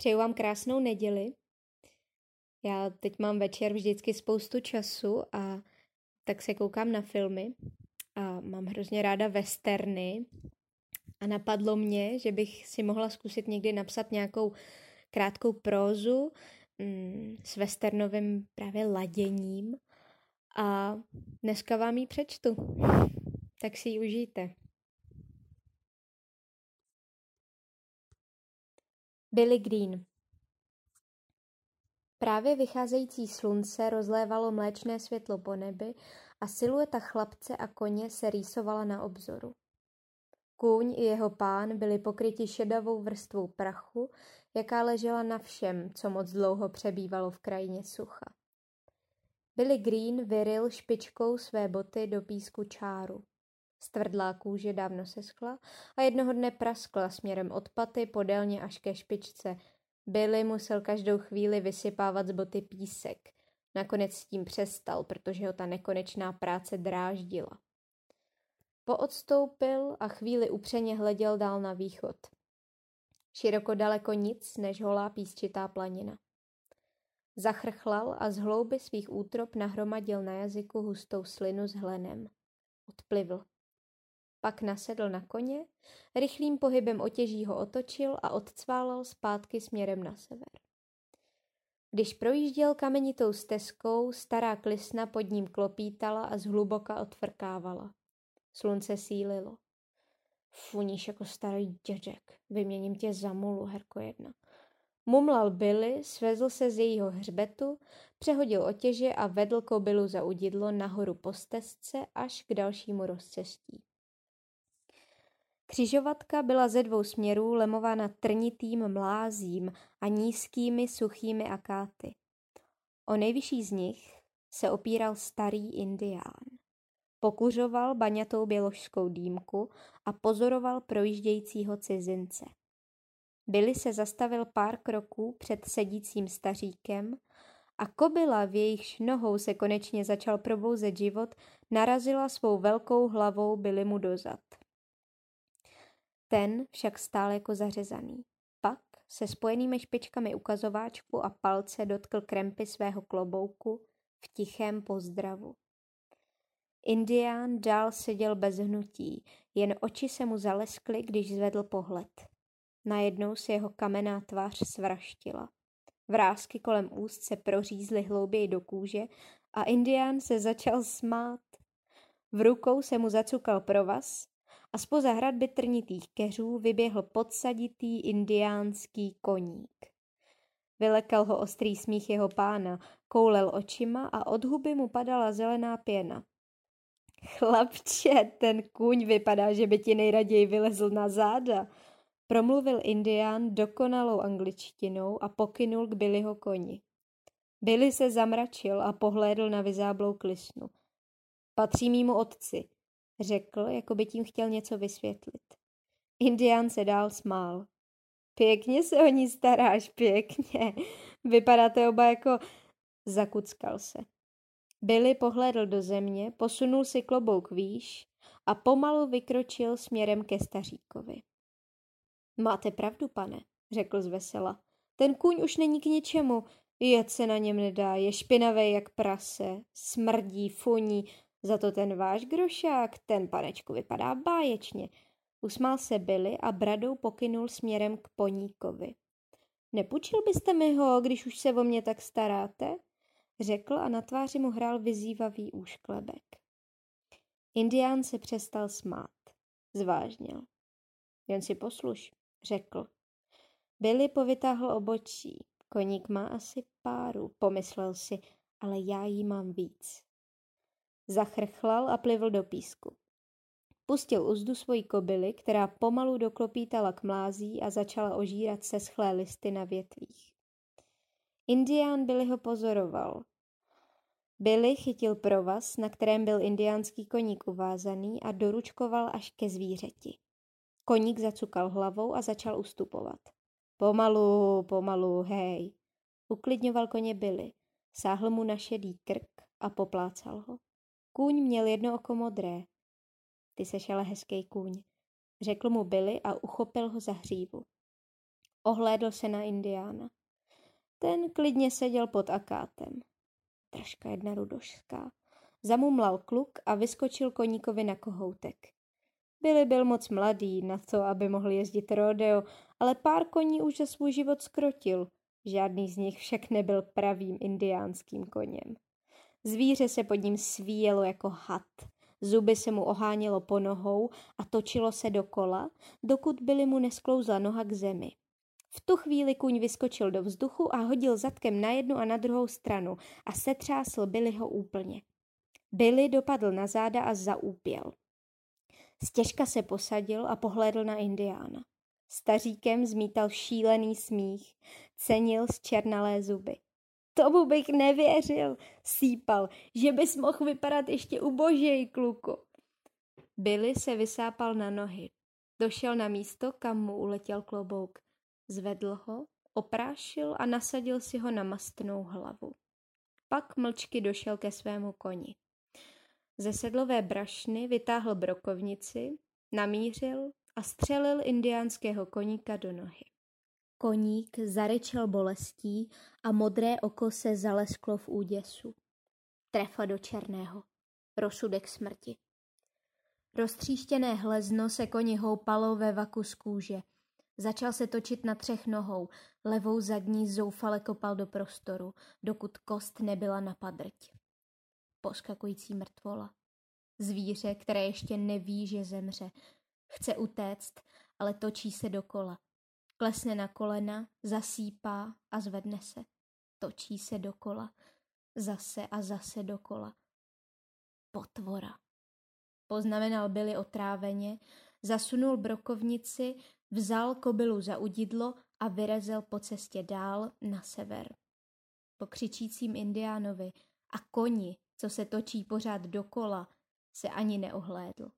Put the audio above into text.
Přeju vám krásnou neděli. Já teď mám večer vždycky spoustu času a tak se koukám na filmy a mám hrozně ráda westerny a napadlo mě, že bych si mohla zkusit někdy napsat nějakou krátkou prózu mm, s westernovým právě laděním a dneska vám ji přečtu. Tak si ji užijte. Billy Green Právě vycházející slunce rozlévalo mléčné světlo po nebi a silueta chlapce a koně se rýsovala na obzoru. Kůň i jeho pán byli pokryti šedavou vrstvou prachu, jaká ležela na všem, co moc dlouho přebývalo v krajině sucha. Billy Green vyril špičkou své boty do písku čáru. Stvrdlá kůže dávno seschla a jednoho dne praskla směrem od paty podélně až ke špičce. Billy musel každou chvíli vysypávat z boty písek. Nakonec s tím přestal, protože ho ta nekonečná práce dráždila. Poodstoupil a chvíli upřeně hleděl dál na východ. Široko daleko nic, než holá písčitá planina. Zachrchlal a z hlouby svých útrop nahromadil na jazyku hustou slinu s hlenem. Odplivl. Pak nasedl na koně, rychlým pohybem otěží ho otočil a odcválal zpátky směrem na sever. Když projížděl kamenitou stezkou, stará klisna pod ním klopítala a zhluboka odfrkávala. Slunce sílilo. Funíš jako starý dědek, vyměním tě za mulu, herko jedna. Mumlal Billy, svezl se z jejího hřbetu, přehodil otěže a vedl kobylu za udidlo nahoru po stezce až k dalšímu rozcestí. Křižovatka byla ze dvou směrů lemována trnitým mlázím a nízkými suchými akáty. O nejvyšší z nich se opíral starý indián. Pokuřoval baňatou běložskou dýmku a pozoroval projíždějícího cizince. Billy se zastavil pár kroků před sedícím staříkem a kobila, v jejichž nohou se konečně začal probouzet život, narazila svou velkou hlavou Billy mu dozad. Ten však stál jako zařezaný. Pak se spojenými špičkami ukazováčku a palce dotkl krempy svého klobouku v tichém pozdravu. Indián dál seděl bez hnutí, jen oči se mu zaleskly, když zvedl pohled. Najednou se jeho kamenná tvář svraštila. Vrázky kolem úst se prořízly hlouběji do kůže a indián se začal smát. V rukou se mu zacukal provaz a spoza hradby trnitých keřů vyběhl podsaditý indiánský koník. Vylekal ho ostrý smích jeho pána, koulel očima a od huby mu padala zelená pěna. Chlapče, ten kůň vypadá, že by ti nejraději vylezl na záda, promluvil indián dokonalou angličtinou a pokynul k Billyho koni. Billy se zamračil a pohlédl na vyzáblou klisnu. Patří mýmu otci, řekl, jako by tím chtěl něco vysvětlit. Indián se dál smál. Pěkně se o ní staráš, pěkně. Vypadáte oba jako... Zakuckal se. Billy pohlédl do země, posunul si klobouk výš a pomalu vykročil směrem ke staříkovi. Máte pravdu, pane, řekl zvesela. Ten kůň už není k ničemu, jet se na něm nedá, je špinavé jak prase, smrdí, funí, za to ten váš grošák, ten panečku vypadá báječně. Usmál se Billy a bradou pokynul směrem k poníkovi. Nepůjčil byste mi ho, když už se o mě tak staráte? Řekl a na tváři mu hrál vyzývavý úšklebek. Indián se přestal smát. Zvážnil. Jen si posluš, řekl. Billy povytáhl obočí. Koník má asi páru, pomyslel si, ale já jí mám víc. Zachrchlal a plivl do písku. Pustil uzdu svojí kobily, která pomalu doklopítala k mlází a začala ožírat se schlé listy na větvích. Indián Billy ho pozoroval. Billy chytil provaz, na kterém byl indiánský koník uvázaný a doručkoval až ke zvířeti. Koník zacukal hlavou a začal ustupovat. Pomalu, pomalu, hej. Uklidňoval koně Billy. Sáhl mu na šedý krk a poplácal ho. Kůň měl jedno oko modré. Ty seš ale hezký kůň, řekl mu Billy a uchopil ho za hřívu. Ohlédl se na Indiána. Ten klidně seděl pod akátem. Troška jedna rudošská. Zamumlal kluk a vyskočil koníkovi na kohoutek. Billy byl moc mladý na to, aby mohl jezdit rodeo, ale pár koní už za svůj život skrotil. Žádný z nich však nebyl pravým indiánským koněm. Zvíře se pod ním svíjelo jako had. Zuby se mu ohánělo po nohou a točilo se dokola, dokud byly mu nesklouzla noha k zemi. V tu chvíli kuň vyskočil do vzduchu a hodil zadkem na jednu a na druhou stranu a setřásl Billyho úplně. Billy dopadl na záda a zaúpěl. Stěžka se posadil a pohlédl na Indiána. Staříkem zmítal šílený smích, cenil z černalé zuby. Tomu bych nevěřil, sípal, že bys mohl vypadat ještě ubožej, kluku. Billy se vysápal na nohy. Došel na místo, kam mu uletěl klobouk. Zvedl ho, oprášil a nasadil si ho na mastnou hlavu. Pak mlčky došel ke svému koni. Ze sedlové brašny vytáhl brokovnici, namířil a střelil indiánského koníka do nohy. Koník zarečel bolestí a modré oko se zalesklo v úděsu. Trefa do černého. Rozsudek smrti. Roztříštěné hlezno se koni houpalo ve vaku z kůže. Začal se točit na třech nohou, levou zadní zoufale kopal do prostoru, dokud kost nebyla na padrť. Poskakující mrtvola. Zvíře, které ještě neví, že zemře. Chce utéct, ale točí se dokola. Klesne na kolena, zasípá a zvedne se. Točí se dokola. Zase a zase dokola. Potvora. Poznamenal byli otráveně, zasunul brokovnici, vzal kobylu za udidlo a vyrezel po cestě dál na sever. Po křičícím indiánovi a koni, co se točí pořád dokola, se ani neohlédl.